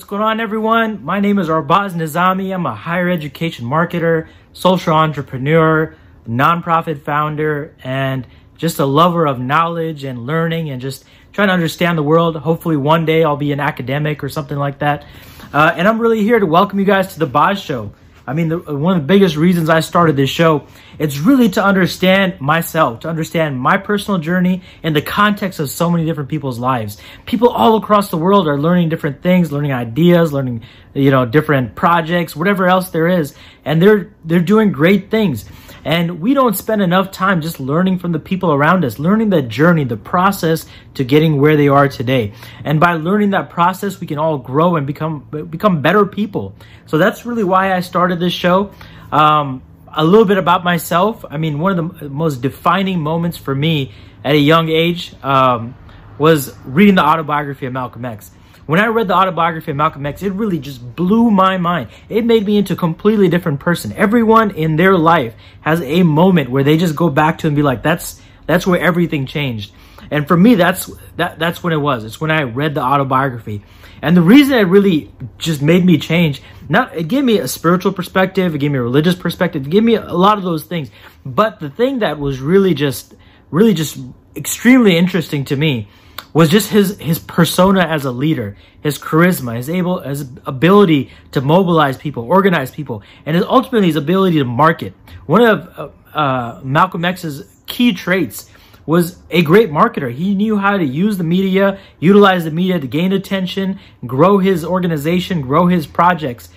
What's going on, everyone? My name is Arbaz Nizami. I'm a higher education marketer, social entrepreneur, nonprofit founder, and just a lover of knowledge and learning and just trying to understand the world. Hopefully, one day I'll be an academic or something like that. Uh, and I'm really here to welcome you guys to the Boz Show. I mean, the, one of the biggest reasons I started this show, it's really to understand myself, to understand my personal journey in the context of so many different people's lives. People all across the world are learning different things, learning ideas, learning, you know, different projects, whatever else there is. And they're, they're doing great things. And we don't spend enough time just learning from the people around us, learning the journey, the process to getting where they are today. And by learning that process, we can all grow and become become better people. So that's really why I started this show. Um, a little bit about myself. I mean, one of the most defining moments for me at a young age um, was reading the autobiography of Malcolm X. When I read the autobiography of Malcolm X, it really just blew my mind. It made me into a completely different person. Everyone in their life has a moment where they just go back to and be like, that's that's where everything changed. And for me, that's that that's when it was. It's when I read the autobiography. And the reason it really just made me change, not it gave me a spiritual perspective, it gave me a religious perspective, it gave me a lot of those things. But the thing that was really just really just extremely interesting to me was just his his persona as a leader, his charisma, his able his ability to mobilize people, organize people, and his, ultimately his ability to market. One of uh, uh, Malcolm X's key traits was a great marketer. He knew how to use the media, utilize the media to gain attention, grow his organization, grow his projects.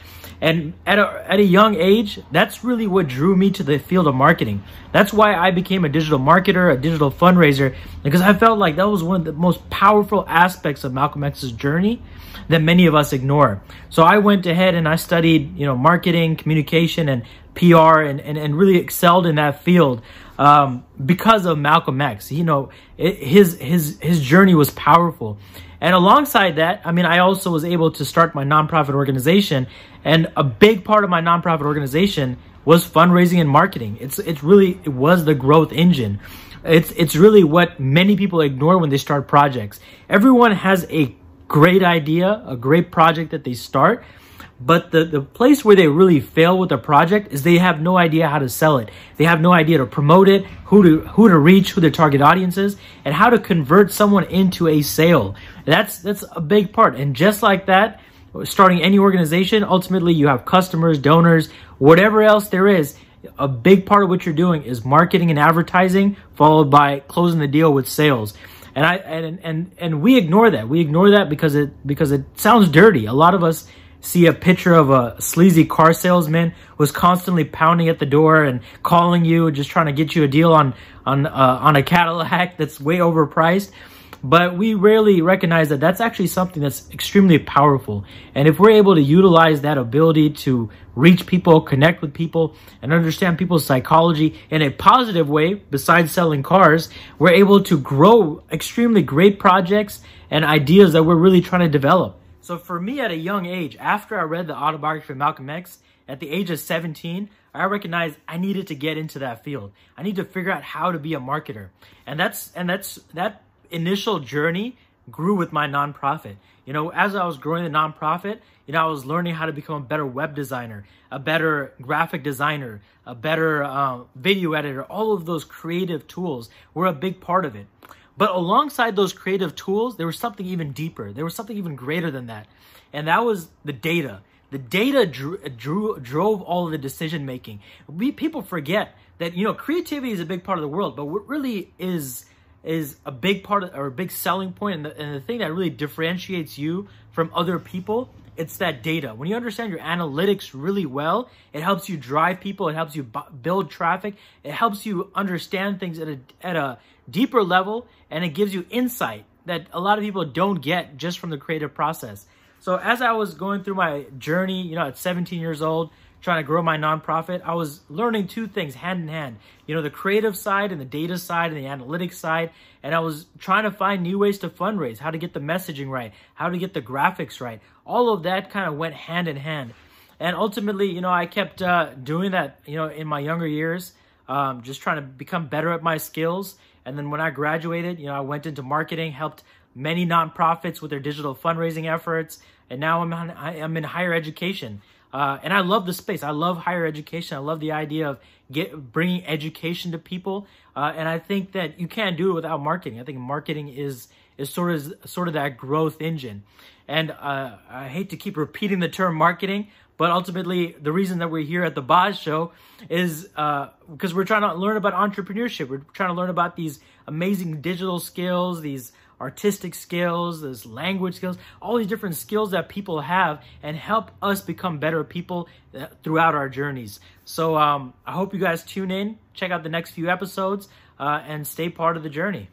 And at a, at a young age, that's really what drew me to the field of marketing. That's why I became a digital marketer, a digital fundraiser, because I felt like that was one of the most powerful aspects of Malcolm X's journey that many of us ignore. So I went ahead and I studied, you know, marketing, communication, and PR, and, and, and really excelled in that field um, because of Malcolm X. You know, it, his his his journey was powerful. And alongside that, I mean, I also was able to start my nonprofit organization. And a big part of my nonprofit organization was fundraising and marketing. It's, it's really, it was the growth engine. It's, it's really what many people ignore when they start projects. Everyone has a great idea, a great project that they start, but the, the place where they really fail with the project is they have no idea how to sell it. They have no idea to promote it, who to who to reach, who their target audience is, and how to convert someone into a sale. That's that's a big part. And just like that, starting any organization, ultimately you have customers, donors, whatever else there is. A big part of what you're doing is marketing and advertising, followed by closing the deal with sales. And I and and and we ignore that. We ignore that because it because it sounds dirty. A lot of us see a picture of a sleazy car salesman who's constantly pounding at the door and calling you, just trying to get you a deal on on uh, on a Cadillac that's way overpriced. But we rarely recognize that that's actually something that's extremely powerful. And if we're able to utilize that ability to reach people, connect with people, and understand people's psychology in a positive way, besides selling cars, we're able to grow extremely great projects and ideas that we're really trying to develop. So for me at a young age, after I read the autobiography of Malcolm X, at the age of 17, I recognized I needed to get into that field. I need to figure out how to be a marketer. And that's and that's that initial journey grew with my nonprofit. You know, as I was growing the nonprofit, you know, I was learning how to become a better web designer, a better graphic designer, a better uh, video editor. All of those creative tools were a big part of it. But alongside those creative tools, there was something even deeper. There was something even greater than that. And that was the data. The data drew, drew drove all of the decision making. We people forget that you know creativity is a big part of the world, but what really is is a big part of, or a big selling point and the, and the thing that really differentiates you from other people it's that data. When you understand your analytics really well, it helps you drive people, it helps you build traffic, it helps you understand things at a at a deeper level, and it gives you insight that a lot of people don't get just from the creative process. So as I was going through my journey, you know, at 17 years old, trying to grow my nonprofit, I was learning two things hand in hand. You know, the creative side and the data side and the analytics side. And I was trying to find new ways to fundraise, how to get the messaging right, how to get the graphics right. All of that kind of went hand in hand. And ultimately, you know, I kept uh, doing that, you know, in my younger years, um, just trying to become better at my skills. And then when I graduated, you know, I went into marketing, helped many nonprofits with their digital fundraising efforts, and now I'm on, I, am in higher education. Uh, and I love the space. I love higher education. I love the idea of get bringing education to people. Uh, and I think that you can't do it without marketing. I think marketing is is sort of sort of that growth engine. And uh, I hate to keep repeating the term marketing, but ultimately the reason that we're here at the Boz Show is uh, because we're trying to learn about entrepreneurship. We're trying to learn about these amazing digital skills, these artistic skills, this language skills, all these different skills that people have and help us become better people uh, throughout our journeys. So um, I hope you guys tune in, check out the next few episodes, uh, and stay part of the journey.